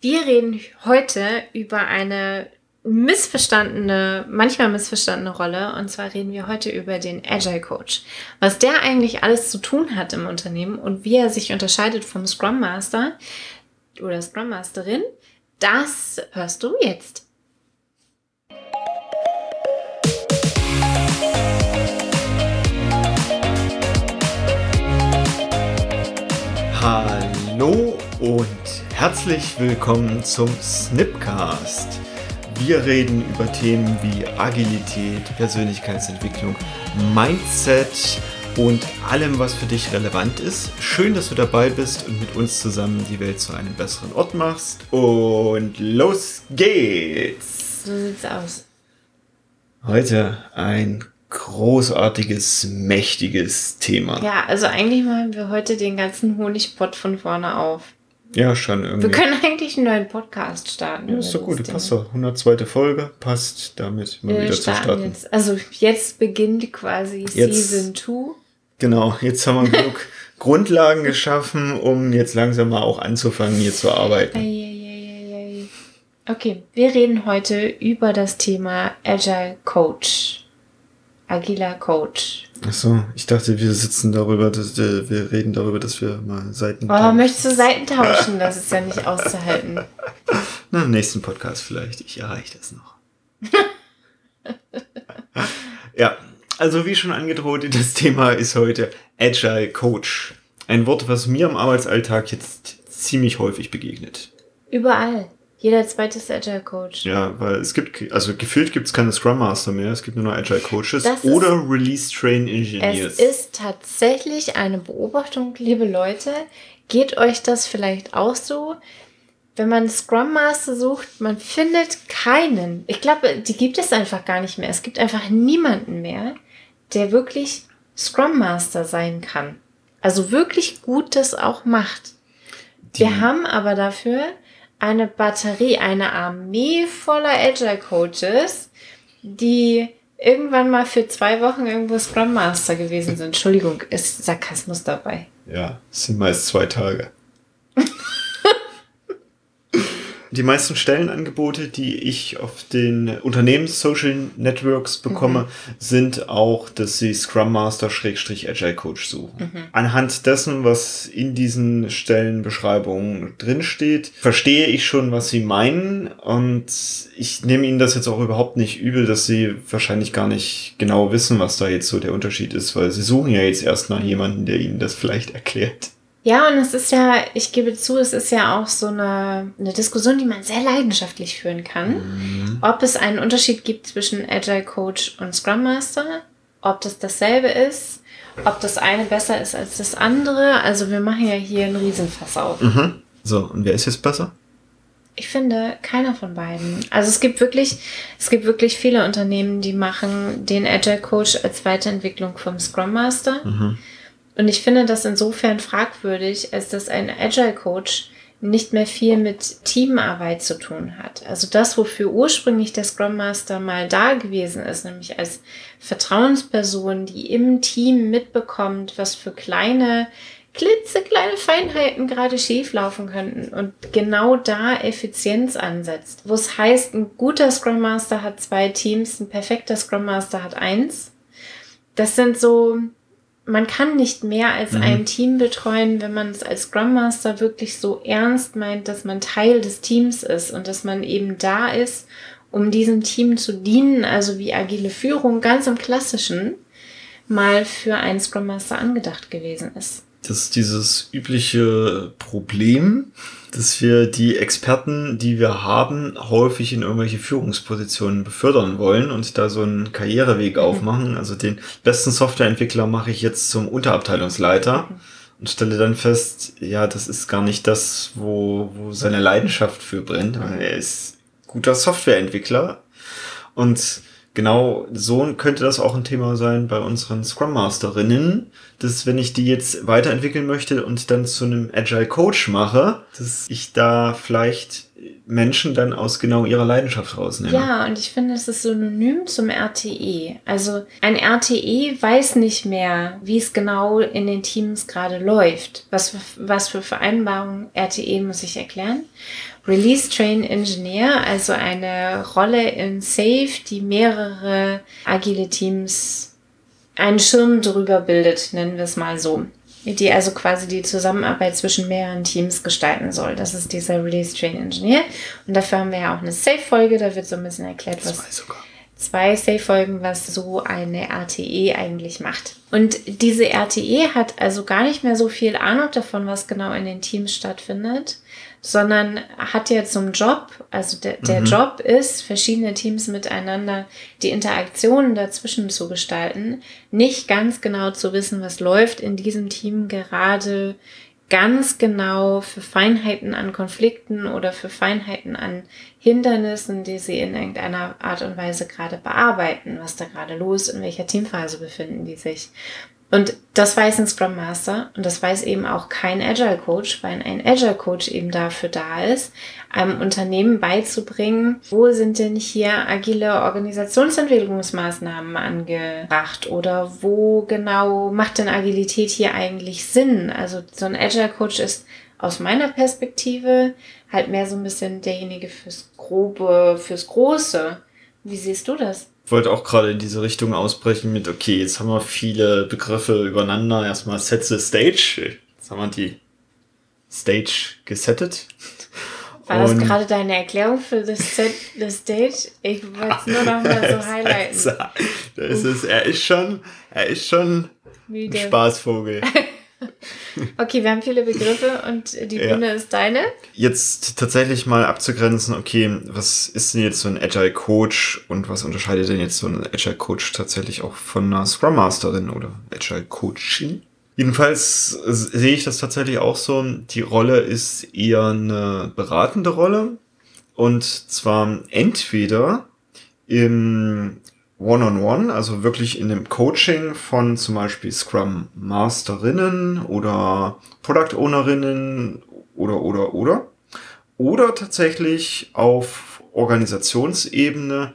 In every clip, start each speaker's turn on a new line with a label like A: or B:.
A: Wir reden heute über eine missverstandene, manchmal missverstandene Rolle. Und zwar reden wir heute über den Agile Coach. Was der eigentlich alles zu tun hat im Unternehmen und wie er sich unterscheidet vom Scrum Master oder Scrum Masterin, das hörst du jetzt.
B: Hallo und herzlich willkommen zum Snipcast. Wir reden über Themen wie Agilität, Persönlichkeitsentwicklung, Mindset und allem, was für dich relevant ist. Schön, dass du dabei bist und mit uns zusammen die Welt zu einem besseren Ort machst. Und los geht's!
A: So sieht's aus.
B: Heute ein großartiges, mächtiges Thema.
A: Ja, also eigentlich machen wir heute den ganzen Honigpott von vorne auf.
B: Ja, schon irgendwie.
A: Wir können eigentlich einen neuen Podcast starten.
B: Ja, ist doch gut, passt doch. 102. Folge passt damit mal
A: wir
B: wieder zu starten.
A: Jetzt. Also jetzt beginnt quasi
B: Jetzt-
A: Season 2.
B: Genau, jetzt haben wir genug Grundlagen geschaffen, um jetzt langsam mal auch anzufangen, hier zu arbeiten.
A: Okay, wir reden heute über das Thema Agile Coach. Agiler Coach.
B: Achso, ich dachte, wir sitzen darüber, dass, äh, wir reden darüber, dass wir mal Seiten.
A: Oh, möchtest du Seiten tauschen? Das ist ja nicht auszuhalten.
B: Na, im nächsten Podcast vielleicht. Ich erreiche das noch. ja, also wie schon angedroht, das Thema ist heute Agile Coach. Ein Wort, was mir im Arbeitsalltag jetzt ziemlich häufig begegnet.
A: Überall. Jeder zweite ist Agile Coach.
B: Ja, weil es gibt, also gefühlt gibt es keine Scrum Master mehr, es gibt nur noch Agile Coaches
A: Das ist-
B: oder Release Train Engineers.
A: Es ist tatsächlich eine Beobachtung, liebe Leute. Geht euch das vielleicht auch so? Wenn man Scrum Master sucht, man findet keinen. Ich glaube, die gibt es einfach gar nicht mehr. Es gibt einfach niemanden mehr, der wirklich Scrum Master sein kann. Also wirklich gut das auch macht. Wir haben aber dafür eine Batterie, eine Armee voller Agile Coaches, die irgendwann mal für zwei Wochen irgendwo Scrum Master gewesen sind. Entschuldigung, ist Sarkasmus dabei.
B: Ja, sind meist zwei Tage. Die meisten Stellenangebote, die ich auf den Unternehmens-Social Networks bekomme, sind auch, dass sie Scrum Master Schrägstrich Agile Coach suchen. Anhand dessen, was in diesen Stellenbeschreibungen drinsteht, verstehe ich schon, was sie meinen und ich nehme ihnen das jetzt auch überhaupt nicht übel, dass sie wahrscheinlich gar nicht genau wissen, was da jetzt so der Unterschied ist, weil sie suchen ja jetzt erst nach jemanden, der ihnen das vielleicht erklärt.
A: Ja, und es ist ja, ich gebe zu, es ist ja auch so eine, eine Diskussion, die man sehr leidenschaftlich führen kann. Ob es einen Unterschied gibt zwischen Agile Coach und Scrum Master, ob das dasselbe ist, ob das eine besser ist als das andere. Also wir machen ja hier einen Riesenfass auf.
B: Mhm. So, und wer ist jetzt besser?
A: Ich finde keiner von beiden. Also es gibt wirklich, es gibt wirklich viele Unternehmen, die machen den Agile Coach als Weiterentwicklung vom Scrum Master. Und ich finde das insofern fragwürdig, als dass ein Agile Coach nicht mehr viel mit Teamarbeit zu tun hat. Also das, wofür ursprünglich der Scrum Master mal da gewesen ist, nämlich als Vertrauensperson, die im Team mitbekommt, was für kleine, klitzekleine Feinheiten gerade schief laufen könnten und genau da Effizienz ansetzt. Wo es heißt, ein guter Scrum Master hat zwei Teams, ein perfekter Scrum Master hat eins. Das sind so, man kann nicht mehr als ein Team betreuen, wenn man es als Scrum Master wirklich so ernst meint, dass man Teil des Teams ist und dass man eben da ist, um diesem Team zu dienen, also wie agile Führung ganz im klassischen mal für einen Scrum Master angedacht gewesen ist.
B: Das ist dieses übliche Problem, dass wir die Experten, die wir haben, häufig in irgendwelche Führungspositionen befördern wollen und da so einen Karriereweg aufmachen. Also den besten Softwareentwickler mache ich jetzt zum Unterabteilungsleiter und stelle dann fest, ja, das ist gar nicht das, wo, wo seine Leidenschaft für brennt, weil er ist guter Softwareentwickler. Und genau so könnte das auch ein Thema sein bei unseren Scrum Masterinnen, dass wenn ich die jetzt weiterentwickeln möchte und dann zu einem Agile Coach mache, dass ich da vielleicht Menschen dann aus genau ihrer Leidenschaft rausnehme.
A: Ja, und ich finde, es ist synonym zum RTE. Also ein RTE weiß nicht mehr, wie es genau in den Teams gerade läuft. Was, für- was für Vereinbarungen RTE muss ich erklären. Release Train Engineer, also eine Rolle in Safe, die mehrere agile Teams einen Schirm drüber bildet, nennen wir es mal so. Die also quasi die Zusammenarbeit zwischen mehreren Teams gestalten soll. Das ist dieser Release Train Engineer. Und dafür haben wir ja auch eine Safe-Folge, da wird so ein bisschen erklärt, was. Zwei sogar zwei Safe-Folgen, was so eine RTE eigentlich macht. Und diese RTE hat also gar nicht mehr so viel Ahnung davon, was genau in den Teams stattfindet, sondern hat so einen Job, also der, der mhm. Job ist, verschiedene Teams miteinander die Interaktionen dazwischen zu gestalten, nicht ganz genau zu wissen, was läuft in diesem Team gerade ganz genau für Feinheiten an Konflikten oder für Feinheiten an Hindernissen, die sie in irgendeiner Art und Weise gerade bearbeiten, was da gerade los, in welcher Teamphase befinden die sich. Und das weiß ein Scrum Master und das weiß eben auch kein Agile Coach, weil ein Agile Coach eben dafür da ist, einem Unternehmen beizubringen, wo sind denn hier agile Organisationsentwicklungsmaßnahmen angebracht oder wo genau macht denn Agilität hier eigentlich Sinn? Also so ein Agile Coach ist aus meiner Perspektive halt mehr so ein bisschen derjenige fürs Grobe, fürs Große. Wie siehst du das?
B: Ich wollte auch gerade in diese Richtung ausbrechen mit, okay, jetzt haben wir viele Begriffe übereinander. Erstmal set the stage. Jetzt haben wir die Stage gesettet.
A: War das gerade deine Erklärung für das Set, the Stage? Ich wollte es nur noch mal so highlighten.
B: Das ist, er ist schon, er ist schon ein Spaßvogel.
A: okay, wir haben viele Begriffe und die Bühne ja. ist deine.
B: Jetzt tatsächlich mal abzugrenzen, okay, was ist denn jetzt so ein Agile Coach und was unterscheidet denn jetzt so ein Agile Coach tatsächlich auch von einer Scrum Masterin oder Agile Coachin? Jedenfalls sehe ich das tatsächlich auch so. Die Rolle ist eher eine beratende Rolle. Und zwar entweder im One-on-One, -on -one, also wirklich in dem Coaching von zum Beispiel Scrum Masterinnen oder Product Ownerinnen oder, oder, oder. Oder tatsächlich auf Organisationsebene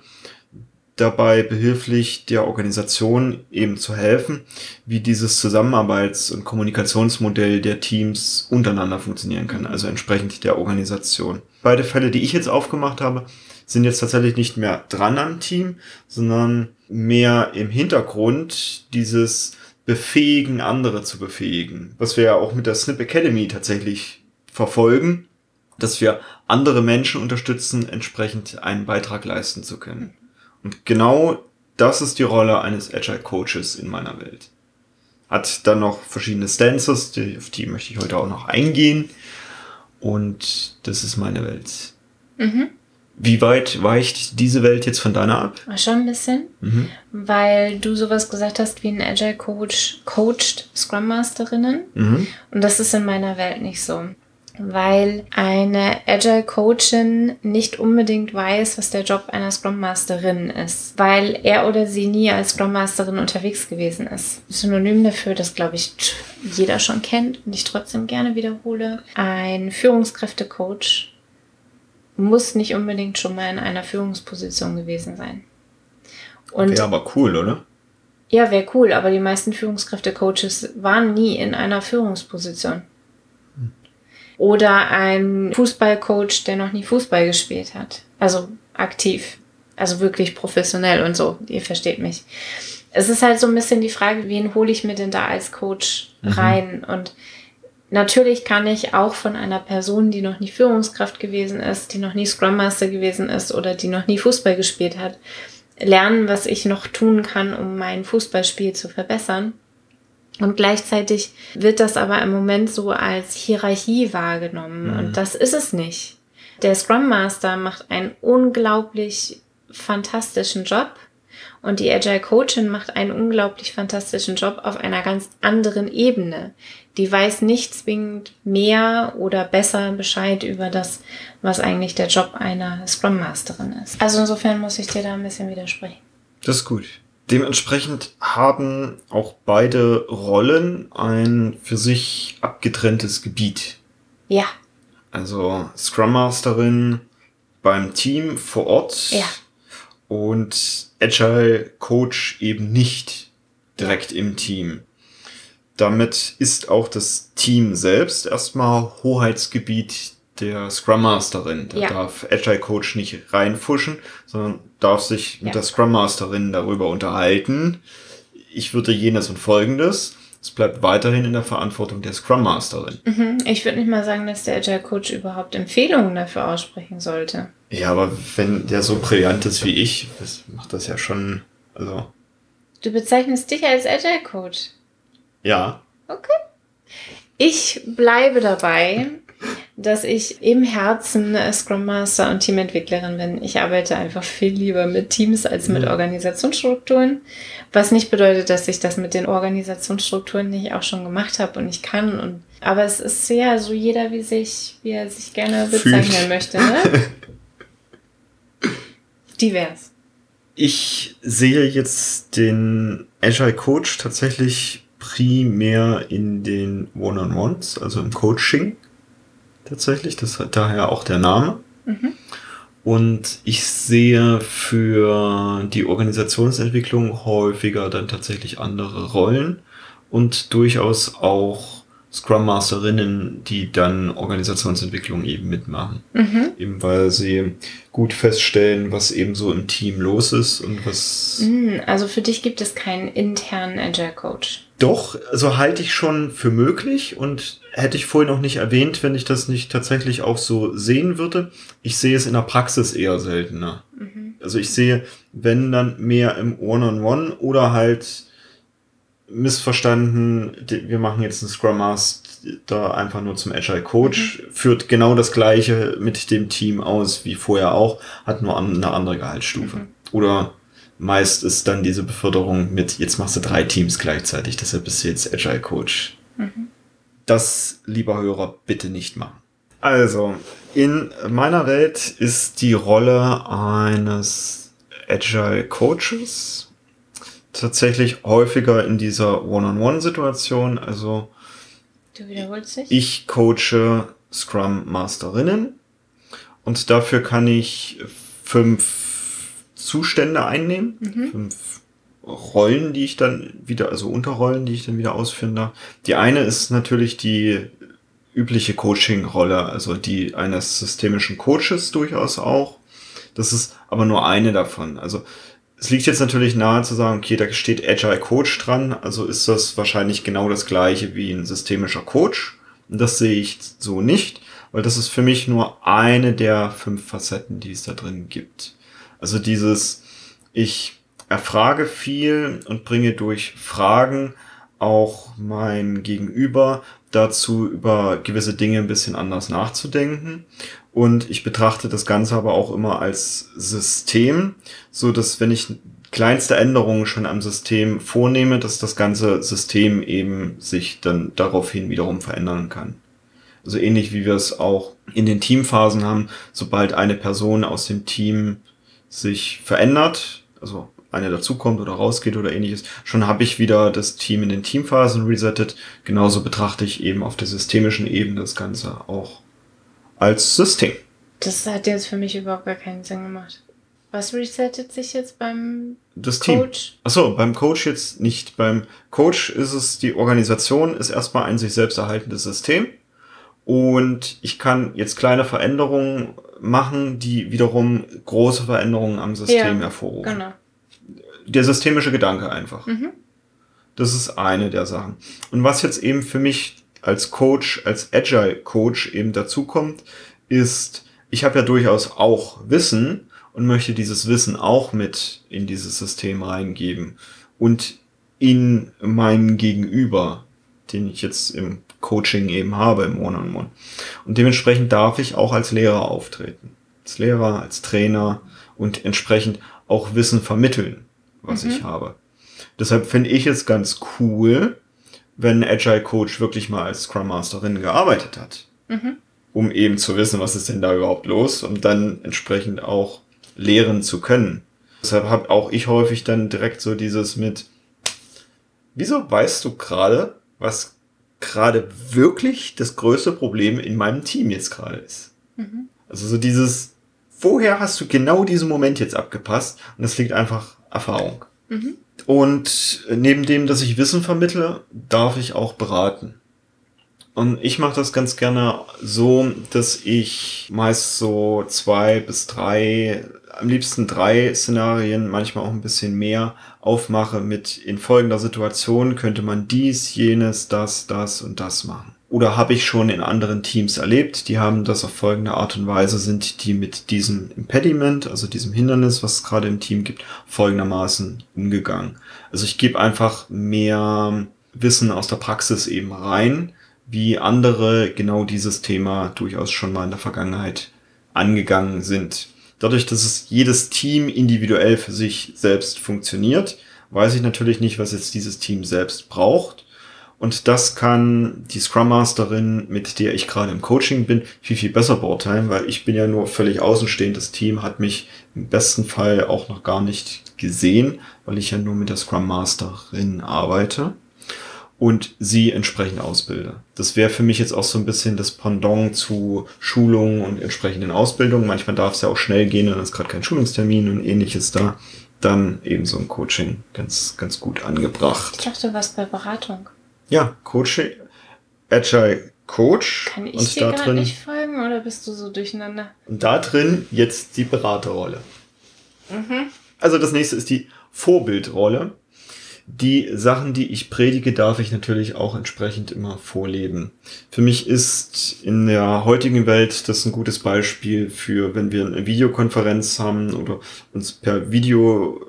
B: dabei behilflich, der Organisation eben zu helfen, wie dieses Zusammenarbeits- und Kommunikationsmodell der Teams untereinander funktionieren kann, also entsprechend der Organisation. Beide Fälle, die ich jetzt aufgemacht habe, sind jetzt tatsächlich nicht mehr dran am Team, sondern mehr im Hintergrund dieses Befähigen, andere zu befähigen. Was wir ja auch mit der Snip Academy tatsächlich verfolgen, dass wir andere Menschen unterstützen, entsprechend einen Beitrag leisten zu können. Und genau das ist die Rolle eines Agile Coaches in meiner Welt. Hat dann noch verschiedene Stances, die, auf die möchte ich heute auch noch eingehen. Und das ist meine Welt. Mhm. Wie weit weicht diese Welt jetzt von deiner ab?
A: Schon ein bisschen, mhm. weil du sowas gesagt hast wie ein Agile Coach coacht Scrum Masterinnen. Mhm. Und das ist in meiner Welt nicht so. Weil eine Agile Coachin nicht unbedingt weiß, was der Job einer Scrum Masterin ist, weil er oder sie nie als Scrum Masterin unterwegs gewesen ist. Synonym dafür, das glaube ich jeder schon kennt und ich trotzdem gerne wiederhole. Ein Führungskräftecoach muss nicht unbedingt schon mal in einer Führungsposition gewesen sein.
B: Wäre aber cool, oder?
A: Ja, wäre cool, aber die meisten Führungskräfte-Coaches waren nie in einer Führungsposition. Hm. Oder ein Fußballcoach, der noch nie Fußball gespielt hat. Also aktiv. Also wirklich professionell und so. Ihr versteht mich. Es ist halt so ein bisschen die Frage, wen hole ich mir denn da als Coach mhm. rein? Mhm. Und Natürlich kann ich auch von einer Person, die noch nie Führungskraft gewesen ist, die noch nie Scrum Master gewesen ist oder die noch nie Fußball gespielt hat, lernen, was ich noch tun kann, um mein Fußballspiel zu verbessern. Und gleichzeitig wird das aber im Moment so als Hierarchie wahrgenommen. Mhm. Und das ist es nicht. Der Scrum Master macht einen unglaublich fantastischen Job und die Agile Coachin macht einen unglaublich fantastischen Job auf einer ganz anderen Ebene. Die weiß nicht zwingend mehr oder besser Bescheid über das, was eigentlich der Job einer Scrum Masterin ist. Also insofern muss ich dir da ein bisschen widersprechen.
B: Das ist gut. Dementsprechend haben auch beide Rollen ein für sich abgetrenntes Gebiet.
A: Ja.
B: Also Scrum Masterin beim Team vor Ort.
A: Ja
B: und Agile Coach eben nicht direkt im Team. Damit ist auch das Team selbst erstmal Hoheitsgebiet der Scrum Masterin. Da
A: Ja.
B: darf Agile Coach nicht reinfuschen, sondern darf sich mit
A: Ja.
B: der Scrum Masterin darüber unterhalten. Ich würde jenes und folgendes. Es bleibt weiterhin in der Verantwortung der Scrum Masterin.
A: Mhm. Ich würde nicht mal sagen, dass der Agile Coach überhaupt Empfehlungen dafür aussprechen sollte.
B: Ja, aber wenn der so brillant ist wie ich, das macht das ja schon, also,
A: Du bezeichnest dich als Agile Coach.
B: Ja.
A: Okay. Ich bleibe dabei, dass ich im Herzen Scrum Master und Teamentwicklerin bin. Ich arbeite einfach viel lieber mit Teams als mit
B: Mhm.
A: Organisationsstrukturen. Was nicht bedeutet, dass ich das mit den Organisationsstrukturen nicht auch schon gemacht habe und ich kann. Und, aber es ist ja so jeder, wie sich, wie er sich gerne bezeichnen
B: Fühlt.
A: möchte. Ne? Divers.
B: Ich sehe jetzt den Agile Coach tatsächlich primär in den One-on-Ones, also im Coaching tatsächlich. Das hat daher auch der Name.
A: Mhm.
B: Und ich sehe für die Organisationsentwicklung häufiger dann tatsächlich andere Rollen und durchaus auch Scrum Masterinnen, die dann Organisationsentwicklung eben mitmachen.
A: Mhm.
B: Eben weil sie gut feststellen, was eben so im Team los ist und was.
A: Mm, Also für dich gibt es keinen internen Agile Coach.
B: Doch, also halte ich schon für möglich und hätte ich vorhin noch nicht erwähnt, wenn ich das nicht tatsächlich auch so sehen würde. Ich sehe es in der Praxis eher seltener.
A: Mhm.
B: Also ich sehe, wenn dann mehr im One-on-One oder halt missverstanden, wir machen jetzt einen Scrum Master einfach nur zum Agile Coach, führt genau das gleiche mit dem Team aus wie vorher auch, hat nur eine andere Gehaltsstufe.
A: Mhm.
B: Oder meist ist dann diese Beförderung mit, jetzt machst du drei Teams gleichzeitig, deshalb bist du jetzt Agile Coach.
A: Mhm.
B: Das, lieber Hörer, bitte nicht machen. Also, in meiner Welt ist die Rolle eines Agile Coaches tatsächlich häufiger in dieser One-on-One-Situation. Also,
A: Du wiederholst dich?
B: ich coache Scrum Masterinnen und dafür kann ich fünf Zustände einnehmen,
A: Mhm.
B: fünf Rollen, die ich dann wieder, also Unterrollen, die ich dann wieder ausführen darf. Die eine ist natürlich die übliche Coaching-Rolle, also die eines systemischen Coaches durchaus auch. Das ist aber nur eine davon. Also es liegt jetzt natürlich nahe zu sagen, okay, da steht Agile Coach dran, also ist das wahrscheinlich genau das gleiche wie ein systemischer Coach. Und das sehe ich so nicht, weil das ist für mich nur eine der fünf Facetten, die es da drin gibt. Also dieses, ich erfrage viel und bringe durch Fragen auch mein Gegenüber dazu, über gewisse Dinge ein bisschen anders nachzudenken. Und ich betrachte das Ganze aber auch immer als System, so dass wenn ich kleinste Änderungen schon am System vornehme, dass das ganze System eben sich dann daraufhin wiederum verändern kann. Also ähnlich wie wir es auch in den Teamphasen haben, sobald eine Person aus dem Team sich verändert, also eine dazukommt oder rausgeht oder ähnliches, schon habe ich wieder das Team in den Teamphasen resettet. Genauso betrachte ich eben auf der systemischen Ebene das Ganze auch als System.
A: Das hat jetzt für mich überhaupt gar keinen Sinn gemacht. Was resettet sich jetzt beim
B: Das Team.
A: Coach?
B: Achso, beim Coach jetzt nicht. Beim Coach ist es, die Organisation ist erstmal ein sich selbst erhaltendes System. Und ich kann jetzt kleine Veränderungen machen, die wiederum große Veränderungen am System
A: Ja,
B: hervorrufen.
A: Genau.
B: Der systemische Gedanke einfach.
A: Mhm.
B: Das ist eine der Sachen. Und was jetzt eben für mich als Coach, als Agile Coach eben dazu kommt, ist, ich habe ja durchaus auch Wissen und möchte dieses Wissen auch mit in dieses System reingeben und in meinen Gegenüber, den ich jetzt im Coaching eben habe, im One-on-One. Und dementsprechend darf ich auch als Lehrer auftreten. Als Lehrer, als Trainer und entsprechend auch Wissen vermitteln, was
A: Mhm.
B: ich habe. Deshalb finde ich es ganz cool, wenn ein Agile Coach wirklich mal als Scrum Masterin gearbeitet hat,
A: Mhm.
B: um eben zu wissen, was ist denn da überhaupt los und dann entsprechend auch lehren zu können. Deshalb habe auch ich häufig dann direkt so dieses mit, wieso weißt du gerade, was gerade wirklich das größte Problem in meinem Team jetzt gerade ist?
A: Mhm.
B: Also so dieses, woher hast du genau diesen Moment jetzt abgepasst? Und das liegt einfach Erfahrung.
A: Mhm.
B: Und neben dem, dass ich Wissen vermittle, darf ich auch beraten. Und ich mache das ganz gerne so, dass ich meist so zwei bis drei, am liebsten drei Szenarien, manchmal auch ein bisschen mehr aufmache mit in folgender Situation könnte man dies, jenes, das, das und das machen. Oder habe ich schon in anderen Teams erlebt, die haben das auf folgende Art und Weise, sind die mit diesem Impediment, also diesem Hindernis, was es gerade im Team gibt, folgendermaßen umgegangen. Also ich gebe einfach mehr Wissen aus der Praxis eben rein, wie andere genau dieses Thema durchaus schon mal in der Vergangenheit angegangen sind. Dadurch, dass es jedes Team individuell für sich selbst funktioniert, weiß ich natürlich nicht, was jetzt dieses Team selbst braucht. Und das kann die Scrum Masterin, mit der ich gerade im Coaching bin, viel, viel besser beurteilen, weil ich bin ja nur völlig außenstehendes Team, hat mich im besten Fall auch noch gar nicht gesehen, weil ich ja nur mit der Scrum Masterin arbeite und sie entsprechend ausbilde. Das wäre für mich jetzt auch so ein bisschen das Pendant zu Schulungen und entsprechenden Ausbildungen. Manchmal darf es ja auch schnell gehen, dann ist gerade kein Schulungstermin und ähnliches da. Dann eben so ein Coaching ganz, ganz gut angebracht.
A: Ich dachte, warst bei Beratung.
B: Ja, Coaching, Agile Coach.
A: Kann ich und dir da drin, nicht folgen oder bist du so durcheinander?
B: Und da drin jetzt die Beraterrolle. Mhm. Also das nächste ist die Vorbildrolle die Sachen, die ich predige, darf ich natürlich auch entsprechend immer vorleben. Für mich ist in der heutigen Welt das ein gutes Beispiel für, wenn wir eine Videokonferenz haben oder uns per Video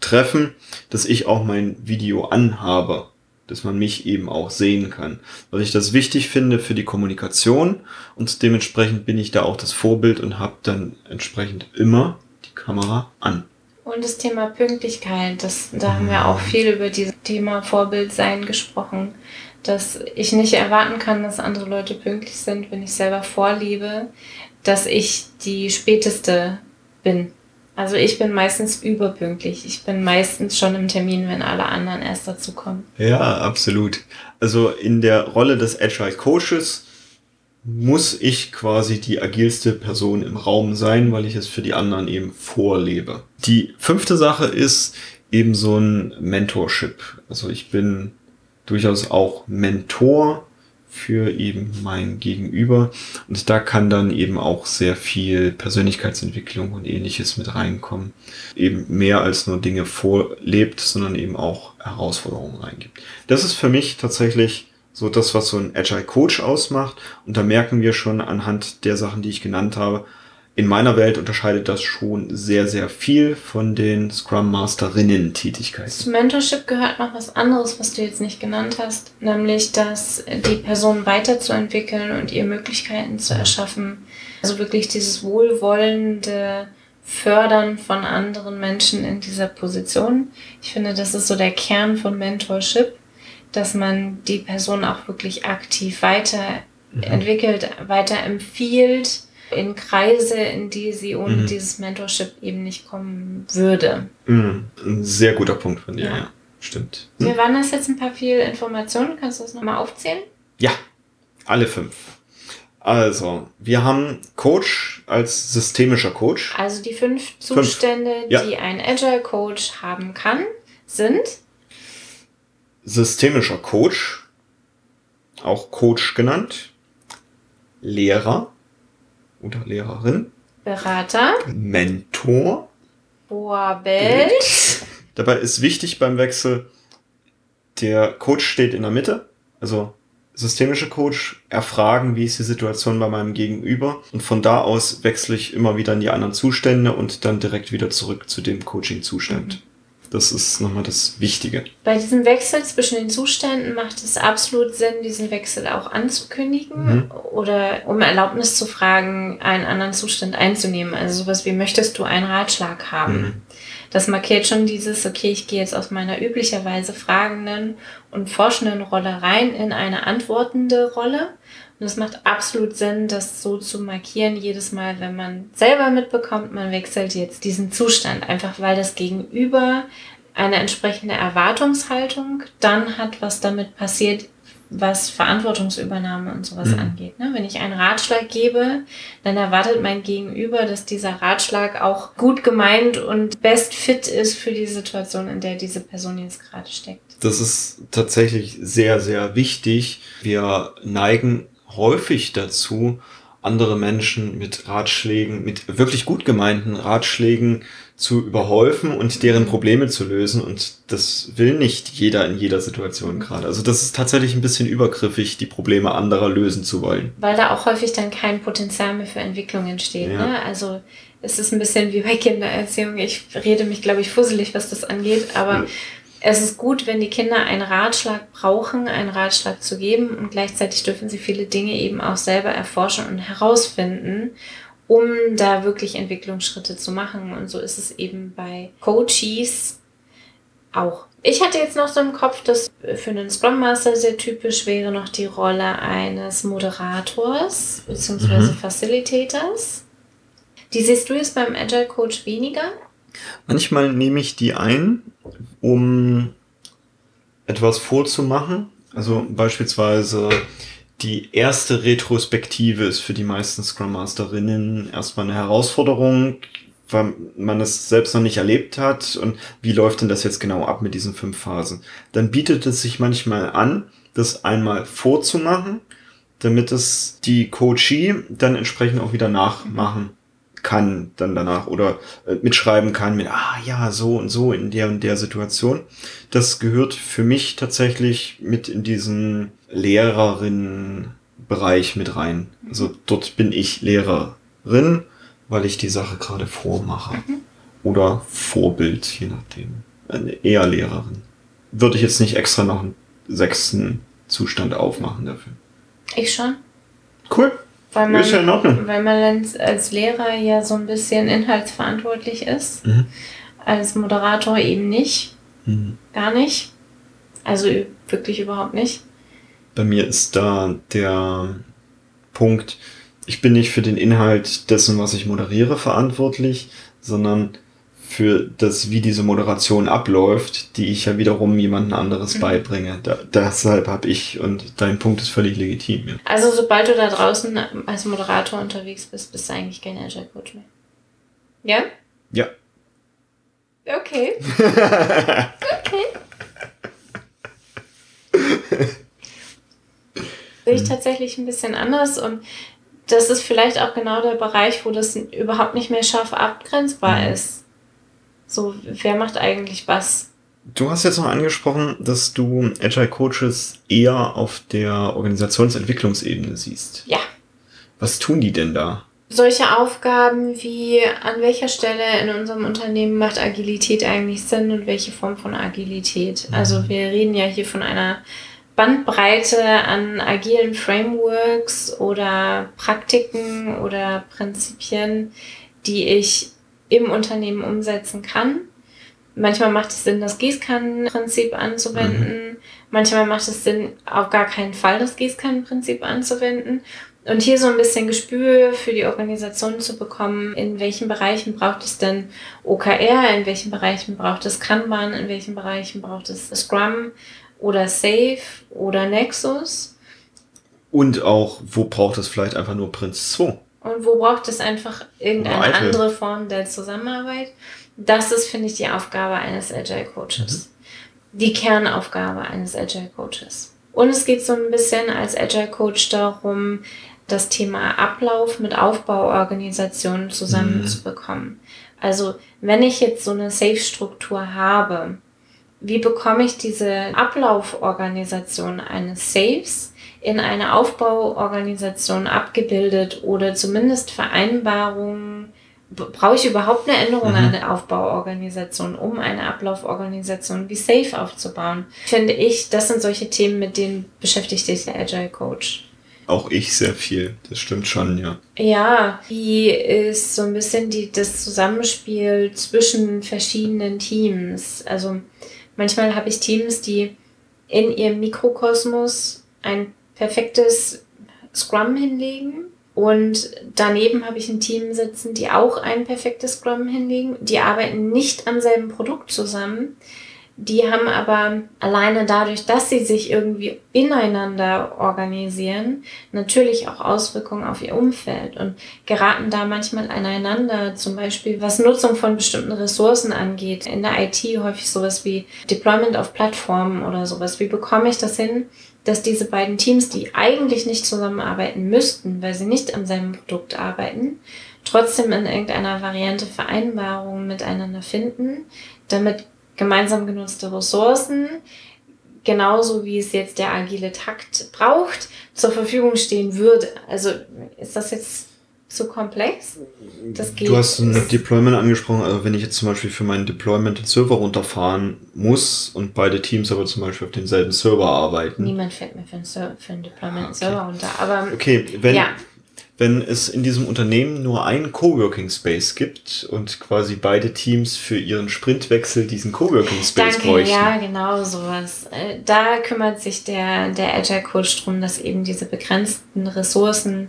B: treffen, dass ich auch mein Video anhabe, dass man mich eben auch sehen kann. Weil ich das wichtig finde für die Kommunikation und dementsprechend bin ich da auch das Vorbild und habe dann entsprechend immer die Kamera an.
A: Und das Thema Pünktlichkeit, das, da haben wir auch viel über dieses Thema Vorbildsein gesprochen, dass ich nicht erwarten kann, dass andere Leute pünktlich sind, wenn ich selber vorliebe, dass ich die späteste bin. Also ich bin meistens überpünktlich. Ich bin meistens schon im Termin, wenn alle anderen erst dazu kommen.
B: Ja, absolut. Also in der Rolle des Agile Coaches muss ich quasi die agilste Person im Raum sein, weil ich es für die anderen eben vorlebe. Die fünfte Sache ist eben so ein Mentorship. Also ich bin durchaus auch Mentor für eben mein Gegenüber. Und da kann dann eben auch sehr viel Persönlichkeitsentwicklung und ähnliches mit reinkommen. Eben mehr als nur Dinge vorlebt, sondern eben auch Herausforderungen reingibt. Das ist für mich tatsächlich so das, was so ein Agile Coach ausmacht. Und da merken wir schon anhand der Sachen, die ich genannt habe, in meiner Welt unterscheidet das schon sehr, sehr viel von den Scrum Masterinnen Tätigkeiten.
A: Zu Mentorship gehört noch was anderes, was du jetzt nicht genannt hast, nämlich, dass die Person weiterzuentwickeln und ihr Möglichkeiten zu erschaffen. Also wirklich dieses wohlwollende Fördern von anderen Menschen in dieser Position. Ich finde, das ist so der Kern von Mentorship dass man die Person auch wirklich aktiv weiterentwickelt, mhm. weiterempfiehlt in Kreise, in die sie ohne mhm. dieses Mentorship eben nicht kommen würde.
B: Mhm. Ein sehr guter Punkt von dir, ja. ja. Stimmt.
A: Wir waren das jetzt ein paar viele Informationen. Kannst du das nochmal aufzählen?
B: Ja, alle fünf. Also, wir haben Coach als systemischer Coach.
A: Also die fünf Zustände, fünf. Ja. die ein Agile Coach haben kann, sind
B: systemischer Coach, auch Coach genannt, Lehrer oder Lehrerin,
A: Berater,
B: Mentor,
A: Vorbild.
B: Dabei ist wichtig beim Wechsel, der Coach steht in der Mitte, also systemische Coach erfragen, wie ist die Situation bei meinem Gegenüber und von da aus wechsle ich immer wieder in die anderen Zustände und dann direkt wieder zurück zu dem Coaching-Zustand. Mhm. Das ist nochmal das Wichtige.
A: Bei diesem Wechsel zwischen den Zuständen macht es absolut Sinn, diesen Wechsel auch anzukündigen mhm. oder um Erlaubnis zu fragen, einen anderen Zustand einzunehmen. Also sowas wie, möchtest du einen Ratschlag haben? Mhm. Das markiert schon dieses, okay, ich gehe jetzt aus meiner üblicherweise fragenden und forschenden Rolle rein in eine antwortende Rolle und es macht absolut Sinn, das so zu markieren, jedes Mal, wenn man selber mitbekommt, man wechselt jetzt diesen Zustand. Einfach weil das Gegenüber eine entsprechende Erwartungshaltung dann hat, was damit passiert, was Verantwortungsübernahme und sowas mhm. angeht. Ne? Wenn ich einen Ratschlag gebe, dann erwartet mein Gegenüber, dass dieser Ratschlag auch gut gemeint und best fit ist für die Situation, in der diese Person jetzt gerade steckt.
B: Das ist tatsächlich sehr, sehr wichtig. Wir neigen häufig dazu, andere Menschen mit Ratschlägen, mit wirklich gut gemeinten Ratschlägen zu überhäufen und deren Probleme zu lösen. Und das will nicht jeder in jeder Situation gerade. Also das ist tatsächlich ein bisschen übergriffig, die Probleme anderer lösen zu wollen.
A: Weil da auch häufig dann kein Potenzial mehr für Entwicklung entsteht. Ja. Ne? Also es ist ein bisschen wie bei Kindererziehung. Ich rede mich, glaube ich, fusselig, was das angeht, aber ja. Es ist gut, wenn die Kinder einen Ratschlag brauchen, einen Ratschlag zu geben und gleichzeitig dürfen sie viele Dinge eben auch selber erforschen und herausfinden um da wirklich Entwicklungsschritte zu machen. Und so ist es eben bei Coaches auch. Ich hatte jetzt noch so im Kopf, dass für einen Scrum Master sehr typisch wäre noch die Rolle eines Moderators bzw. Mhm. Facilitators. Die siehst du jetzt beim Agile Coach weniger?
B: Manchmal nehme ich die ein, um etwas vorzumachen. Also beispielsweise die erste Retrospektive ist für die meisten Scrum Masterinnen erstmal eine Herausforderung, weil man es selbst noch nicht erlebt hat und wie läuft denn das jetzt genau ab mit diesen fünf Phasen. Dann bietet es sich manchmal an, das einmal vorzumachen, damit es die Coachie dann entsprechend auch wieder nachmachen kann dann danach oder äh, mitschreiben kann mit, ah ja, so und so in der und der Situation. Das gehört für mich tatsächlich mit in diesen Lehrerinnenbereich mit rein. Also dort bin ich Lehrerin, weil ich die Sache gerade vormache. Mhm. Oder Vorbild, je nachdem. Eher Lehrerin. Würde ich jetzt nicht extra noch einen sechsten Zustand aufmachen dafür.
A: Ich schon.
B: Cool.
A: Weil man, ist ja in Ordnung. Weil man als Lehrer ja so ein bisschen inhaltsverantwortlich ist. Mhm. Als Moderator eben nicht. Mhm. Gar nicht. Also wirklich überhaupt nicht.
B: Bei mir ist da der Punkt, ich bin nicht für den Inhalt dessen, was ich moderiere, verantwortlich, sondern für das, wie diese Moderation abläuft, die ich ja wiederum jemandem anderes mhm. beibringe. Da, deshalb habe ich, und dein Punkt ist völlig legitim. Ja.
A: Also sobald du da draußen als Moderator unterwegs bist, bist du eigentlich kein Agile Coach mehr. Ja?
B: Ja.
A: Okay. okay. Bin ich tatsächlich ein bisschen anders und das ist vielleicht auch genau der Bereich, wo das überhaupt nicht mehr scharf abgrenzbar mhm. ist. So, wer macht eigentlich was?
B: Du hast jetzt noch angesprochen, dass du Agile Coaches eher auf der Organisationsentwicklungsebene siehst.
A: Ja.
B: Was tun die denn da?
A: Solche Aufgaben wie an welcher Stelle in unserem Unternehmen macht Agilität eigentlich Sinn und welche Form von Agilität. Mhm. Also wir reden ja hier von einer Bandbreite an agilen Frameworks oder Praktiken oder Prinzipien, die ich im Unternehmen umsetzen kann. Manchmal macht es Sinn, das Gießkannenprinzip anzuwenden. Mhm. Manchmal macht es Sinn, auf gar keinen Fall das Gießkannenprinzip anzuwenden. Und hier so ein bisschen Gespür für die Organisation zu bekommen, in welchen Bereichen braucht es denn OKR, in welchen Bereichen braucht es Kanban, in welchen Bereichen braucht es Scrum oder Safe oder Nexus.
B: Und auch, wo braucht es vielleicht einfach nur Prinz 2?
A: Und wo braucht es einfach irgendeine andere Form der Zusammenarbeit? Das ist, finde ich, die Aufgabe eines Agile Coaches. Mhm. Die Kernaufgabe eines Agile Coaches. Und es geht so ein bisschen als Agile Coach darum, das Thema Ablauf mit Aufbauorganisationen zusammenzubekommen. Mhm. Also, wenn ich jetzt so eine Safe-Struktur habe, wie bekomme ich diese Ablauforganisation eines Safes in eine Aufbauorganisation abgebildet oder zumindest Vereinbarungen. Brauche ich überhaupt eine Änderung mhm. an der Aufbauorganisation, um eine Ablauforganisation wie Safe aufzubauen? Finde ich, das sind solche Themen, mit denen beschäftigt sich der Agile Coach.
B: Auch ich sehr viel, das stimmt schon, ja.
A: Ja, wie ist so ein bisschen die, das Zusammenspiel zwischen verschiedenen Teams? Also manchmal habe ich Teams, die in ihrem Mikrokosmos ein perfektes Scrum hinlegen. Und daneben habe ich ein Team sitzen, die auch ein perfektes Scrum hinlegen. Die arbeiten nicht am selben Produkt zusammen. Die haben aber alleine dadurch, dass sie sich irgendwie ineinander organisieren, natürlich auch Auswirkungen auf ihr Umfeld und geraten da manchmal aneinander, zum Beispiel was Nutzung von bestimmten Ressourcen angeht. In der IT häufig sowas wie Deployment auf Plattformen oder sowas. Wie bekomme ich das hin, dass diese beiden Teams, die eigentlich nicht zusammenarbeiten müssten, weil sie nicht am selben Produkt arbeiten, trotzdem in irgendeiner Variante Vereinbarungen miteinander finden, damit gemeinsam genutzte Ressourcen, genauso wie es jetzt der agile Takt braucht, zur Verfügung stehen würde. Also ist das jetzt zu komplex?
B: Das geht. Du hast ein Deployment angesprochen. Also wenn ich jetzt zum Beispiel für meinen Deployment den Server runterfahren muss und beide Teams aber zum Beispiel auf demselben Server arbeiten.
A: Niemand fährt mir für einen, Server, für einen Deployment ah, okay. Server runter. Aber
B: okay, wenn, ja wenn es in diesem Unternehmen nur einen Coworking Space gibt und quasi beide Teams für ihren Sprintwechsel diesen Coworking Space
A: Danke, bräuchten. Ja, genau sowas. Äh, da kümmert sich der, der Agile Coach drum, dass eben diese begrenzten Ressourcen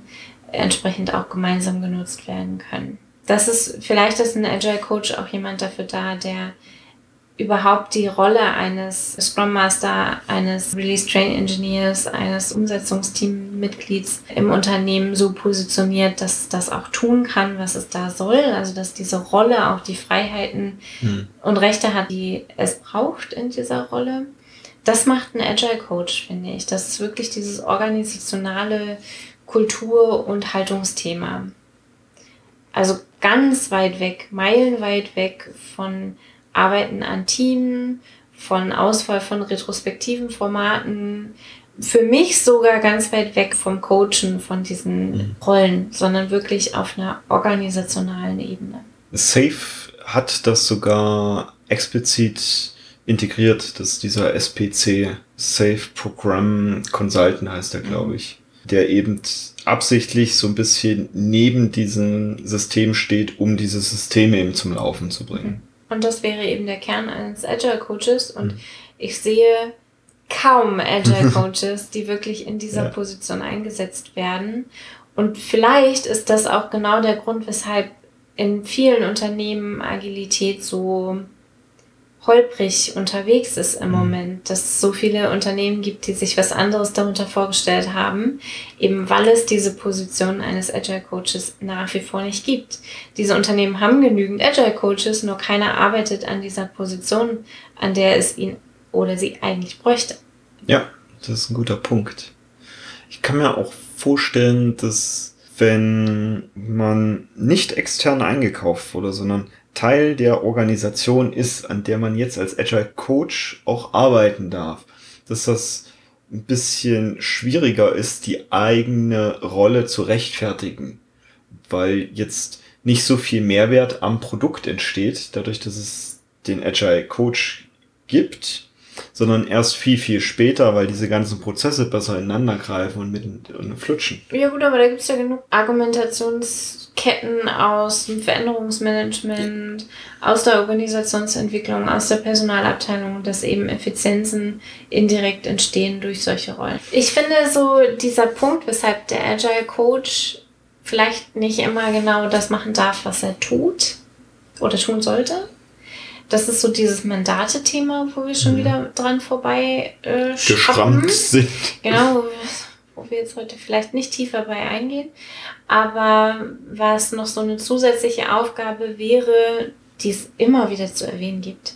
A: entsprechend auch gemeinsam genutzt werden können. Das ist, vielleicht ist ein Agile Coach auch jemand dafür da, der überhaupt die Rolle eines Scrum Master, eines Release Train Engineers, eines Umsetzungsteammitglieds im Unternehmen so positioniert, dass das auch tun kann, was es da soll. Also dass diese Rolle auch die Freiheiten hm. und Rechte hat, die es braucht in dieser Rolle. Das macht ein Agile Coach, finde ich. Das ist wirklich dieses organisationale Kultur- und Haltungsthema. Also ganz weit weg, meilenweit weg von Arbeiten an Team, von Auswahl von retrospektiven Formaten, für mich sogar ganz weit weg vom Coachen, von diesen mhm. Rollen, sondern wirklich auf einer organisationalen Ebene.
B: Safe hat das sogar explizit integriert, dass dieser SPC, Safe Program Consultant heißt er, glaube ich, der eben absichtlich so ein bisschen neben diesem System steht, um dieses System eben zum Laufen zu bringen.
A: Mhm. Und das wäre eben der Kern eines Agile Coaches. Und mhm. ich sehe kaum Agile Coaches, die wirklich in dieser ja. Position eingesetzt werden. Und vielleicht ist das auch genau der Grund, weshalb in vielen Unternehmen Agilität so holprig unterwegs ist im mhm. Moment, dass es so viele Unternehmen gibt, die sich was anderes darunter vorgestellt haben, eben weil es diese Position eines Agile Coaches nach wie vor nicht gibt. Diese Unternehmen haben genügend Agile Coaches, nur keiner arbeitet an dieser Position, an der es ihn oder sie eigentlich bräuchte.
B: Ja, das ist ein guter Punkt. Ich kann mir auch vorstellen, dass wenn man nicht extern eingekauft wurde, sondern Teil der Organisation ist, an der man jetzt als Agile Coach auch arbeiten darf. Dass das ein bisschen schwieriger ist, die eigene Rolle zu rechtfertigen, weil jetzt nicht so viel Mehrwert am Produkt entsteht, dadurch, dass es den Agile Coach gibt, sondern erst viel, viel später, weil diese ganzen Prozesse besser ineinander greifen und mit und flutschen.
A: Ja gut, aber da gibt es ja genug Argumentationsketten aus dem Veränderungsmanagement, aus der Organisationsentwicklung, aus der Personalabteilung, dass eben Effizienzen indirekt entstehen durch solche Rollen. Ich finde so dieser Punkt, weshalb der Agile Coach vielleicht nicht immer genau das machen darf, was er tut oder tun sollte das ist so dieses Mandate-Thema, wo wir schon mhm. wieder dran vorbei äh, geschrammt sind. Genau, wo wir, wo wir jetzt heute vielleicht nicht tiefer bei eingehen. Aber was noch so eine zusätzliche Aufgabe wäre, die es immer wieder zu erwähnen gibt,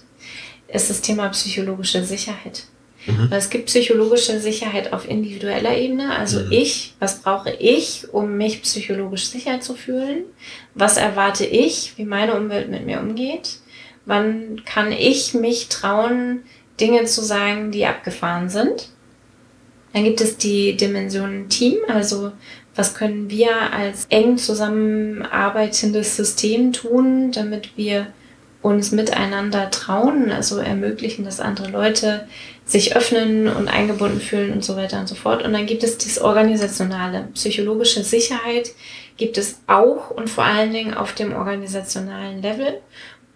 A: ist das Thema psychologische Sicherheit. Mhm. Weil es gibt psychologische Sicherheit auf individueller Ebene. Also mhm. ich, was brauche ich, um mich psychologisch sicher zu fühlen? Was erwarte ich, wie meine Umwelt mit mir umgeht? Wann kann ich mich trauen, Dinge zu sagen, die abgefahren sind? Dann gibt es die Dimension Team, also was können wir als eng zusammenarbeitendes System tun, damit wir uns miteinander trauen, also ermöglichen, dass andere Leute sich öffnen und eingebunden fühlen und so weiter und so fort. Und dann gibt es das organisationale, psychologische Sicherheit gibt es auch und vor allen Dingen auf dem organisationalen Level.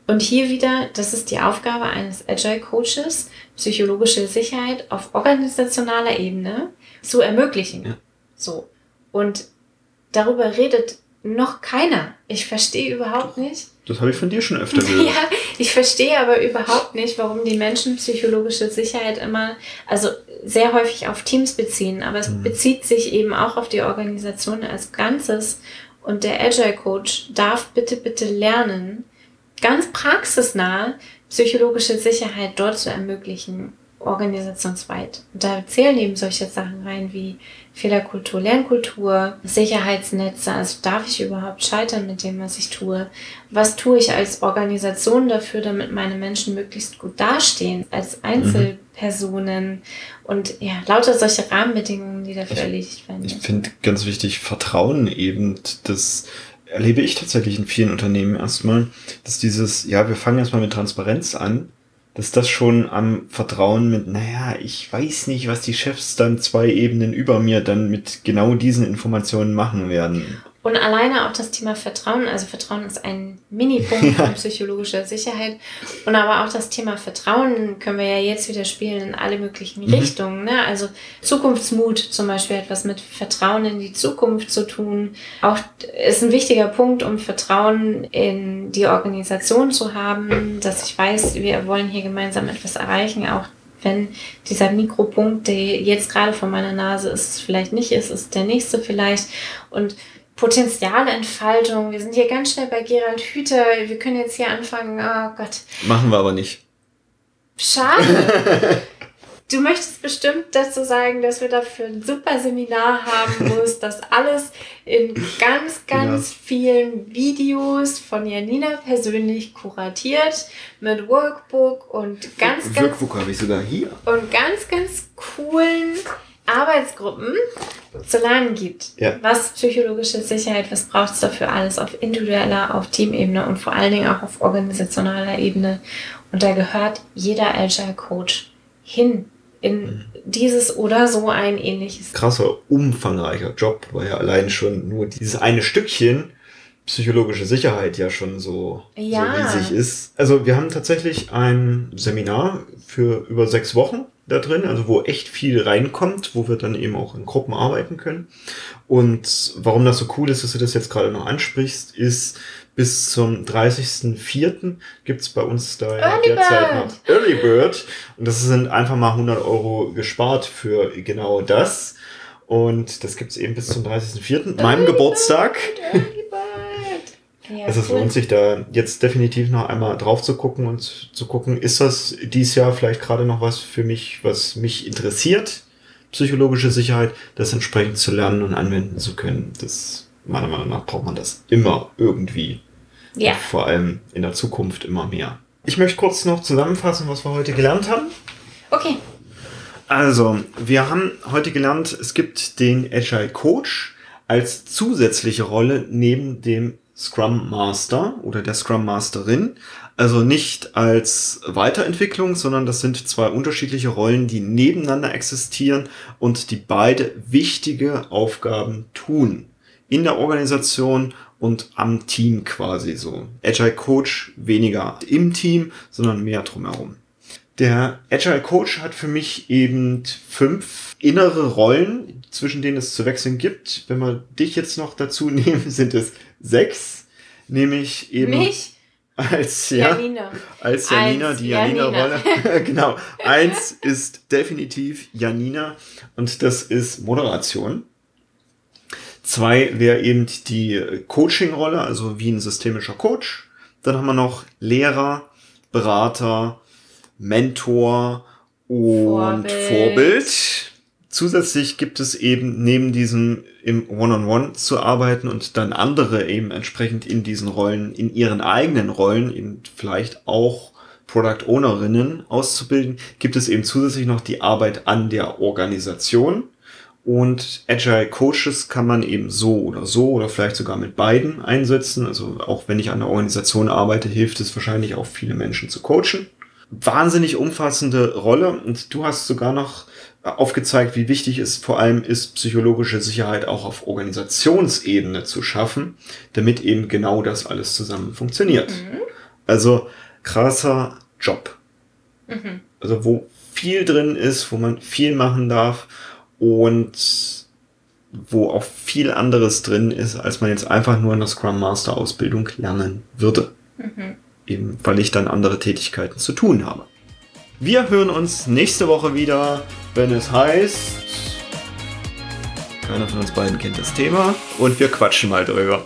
A: Und hier wieder, das ist die Aufgabe eines Agile Coaches, psychologische Sicherheit auf organisationaler Ebene zu ermöglichen. Ja. So. Und darüber redet noch keiner Ich verstehe überhaupt nicht.
B: Das habe ich von dir schon öfter gehört.
A: ja, ich verstehe aber überhaupt nicht, warum die Menschen psychologische Sicherheit immer, also sehr häufig auf Teams beziehen, aber es mhm. bezieht sich eben auch auf die Organisation als Ganzes. Und der Agile Coach darf bitte, bitte lernen, ganz praxisnah psychologische Sicherheit dort zu ermöglichen organisationsweit. Und da zählen eben solche Sachen rein wie Fehlerkultur, Lernkultur, Sicherheitsnetze. Also darf ich überhaupt scheitern mit dem, was ich tue? Was tue ich als Organisation dafür, damit meine Menschen möglichst gut dastehen, als Einzelpersonen? Mhm. Und ja, lauter solche Rahmenbedingungen, die dafür ich, erledigt werden.
B: Ich finde ganz wichtig, Vertrauen eben, das erlebe ich tatsächlich in vielen Unternehmen erstmal, dass dieses, ja, wir fangen erstmal mit Transparenz an dass das schon am Vertrauen mit, naja, ich weiß nicht, was die Chefs dann zwei Ebenen über mir dann mit genau diesen Informationen machen werden.
A: Und alleine auch das Thema Vertrauen, also Vertrauen ist ein Mini-Punkt ja. von psychologischer Sicherheit. Und aber auch das Thema Vertrauen können wir ja jetzt wieder spielen in alle möglichen mhm. Richtungen. Ne? Also Zukunftsmut zum Beispiel hat was mit Vertrauen in die Zukunft zu tun. Auch ist ein wichtiger Punkt, um Vertrauen in die Organisation zu haben, dass ich weiß, wir wollen hier gemeinsam etwas erreichen, auch wenn dieser Mikropunkt, der jetzt gerade vor meiner Nase ist, vielleicht nicht ist, ist der nächste vielleicht. Und Potenzialentfaltung. Wir sind hier ganz schnell bei Gerald Hüther. Wir können jetzt hier anfangen. Oh Gott.
B: Machen wir aber nicht.
A: Schade. Du möchtest bestimmt dazu sagen, dass wir dafür ein super Seminar haben, wo es das alles in ganz, ganz ja. vielen Videos von Janina persönlich kuratiert, mit Workbook und ganz, ganz.
B: Workbook habe ich sogar hier.
A: Und ganz, ganz coolen Arbeitsgruppen zu lernen gibt. Ja. Was psychologische Sicherheit, was braucht es dafür alles auf individueller, auf Teamebene und vor allen Dingen auch auf organisationaler Ebene. Und da gehört jeder Agile Coach hin in mhm. dieses oder so ein ähnliches.
B: Krasser, umfangreicher Job, weil ja allein schon nur dieses eine Stückchen psychologische Sicherheit ja schon so, ja. so riesig ist. Also wir haben tatsächlich ein Seminar für über sechs Wochen da drin, also wo echt viel reinkommt, wo wir dann eben auch in Gruppen arbeiten können. Und warum das so cool ist, dass du das jetzt gerade noch ansprichst, ist, bis zum 30.04. gibt's bei uns da Early derzeit Bird. noch Early Bird. Und das sind einfach mal 100 Euro gespart für genau das. Und das gibt's eben bis zum 30.04., meinem Geburtstag. Ja, also es cool. lohnt sich da jetzt definitiv noch einmal drauf zu gucken und zu gucken, ist das dies Jahr vielleicht gerade noch was für mich, was mich interessiert, psychologische Sicherheit, das entsprechend zu lernen und anwenden zu können. Das meiner Meinung nach braucht man das immer irgendwie. Ja. Vor allem in der Zukunft immer mehr. Ich möchte kurz noch zusammenfassen, was wir heute gelernt haben.
A: Okay.
B: Also, wir haben heute gelernt, es gibt den Agile Coach als zusätzliche Rolle neben dem Scrum Master oder der Scrum Masterin. Also nicht als Weiterentwicklung, sondern das sind zwei unterschiedliche Rollen, die nebeneinander existieren und die beide wichtige Aufgaben tun. In der Organisation und am Team quasi so. Agile Coach weniger im Team, sondern mehr drumherum. Der Agile Coach hat für mich eben fünf innere Rollen, zwischen denen es zu wechseln gibt. Wenn wir dich jetzt noch dazu nehmen, sind es sechs, nämlich eben Mich? als ja, Janina. als Janina, als die Janina-Rolle. Janina genau. Eins ist definitiv Janina und das ist Moderation. Zwei wäre eben die Coaching-Rolle, also wie ein systemischer Coach. Dann haben wir noch Lehrer, Berater, Mentor und Vorbild. Vorbild. Zusätzlich gibt es eben neben diesem im One-on-One -on -One zu arbeiten und dann andere eben entsprechend in diesen Rollen, in ihren eigenen Rollen, eben vielleicht auch Product Ownerinnen auszubilden, gibt es eben zusätzlich noch die Arbeit an der Organisation. Und Agile Coaches kann man eben so oder so oder vielleicht sogar mit beiden einsetzen. Also auch wenn ich an der Organisation arbeite, hilft es wahrscheinlich auch viele Menschen zu coachen. Wahnsinnig umfassende Rolle und du hast sogar noch aufgezeigt, wie wichtig es vor allem ist, psychologische Sicherheit auch auf Organisationsebene zu schaffen, damit eben genau das alles zusammen funktioniert. Mhm. Also krasser Job. Mhm. Also wo viel drin ist, wo man viel machen darf und wo auch viel anderes drin ist, als man jetzt einfach nur in der Scrum Master Ausbildung lernen würde. Mhm. Eben weil ich dann andere Tätigkeiten zu tun habe. Wir hören uns nächste Woche wieder, wenn es heißt. Keiner von uns beiden kennt das Thema und wir quatschen mal drüber.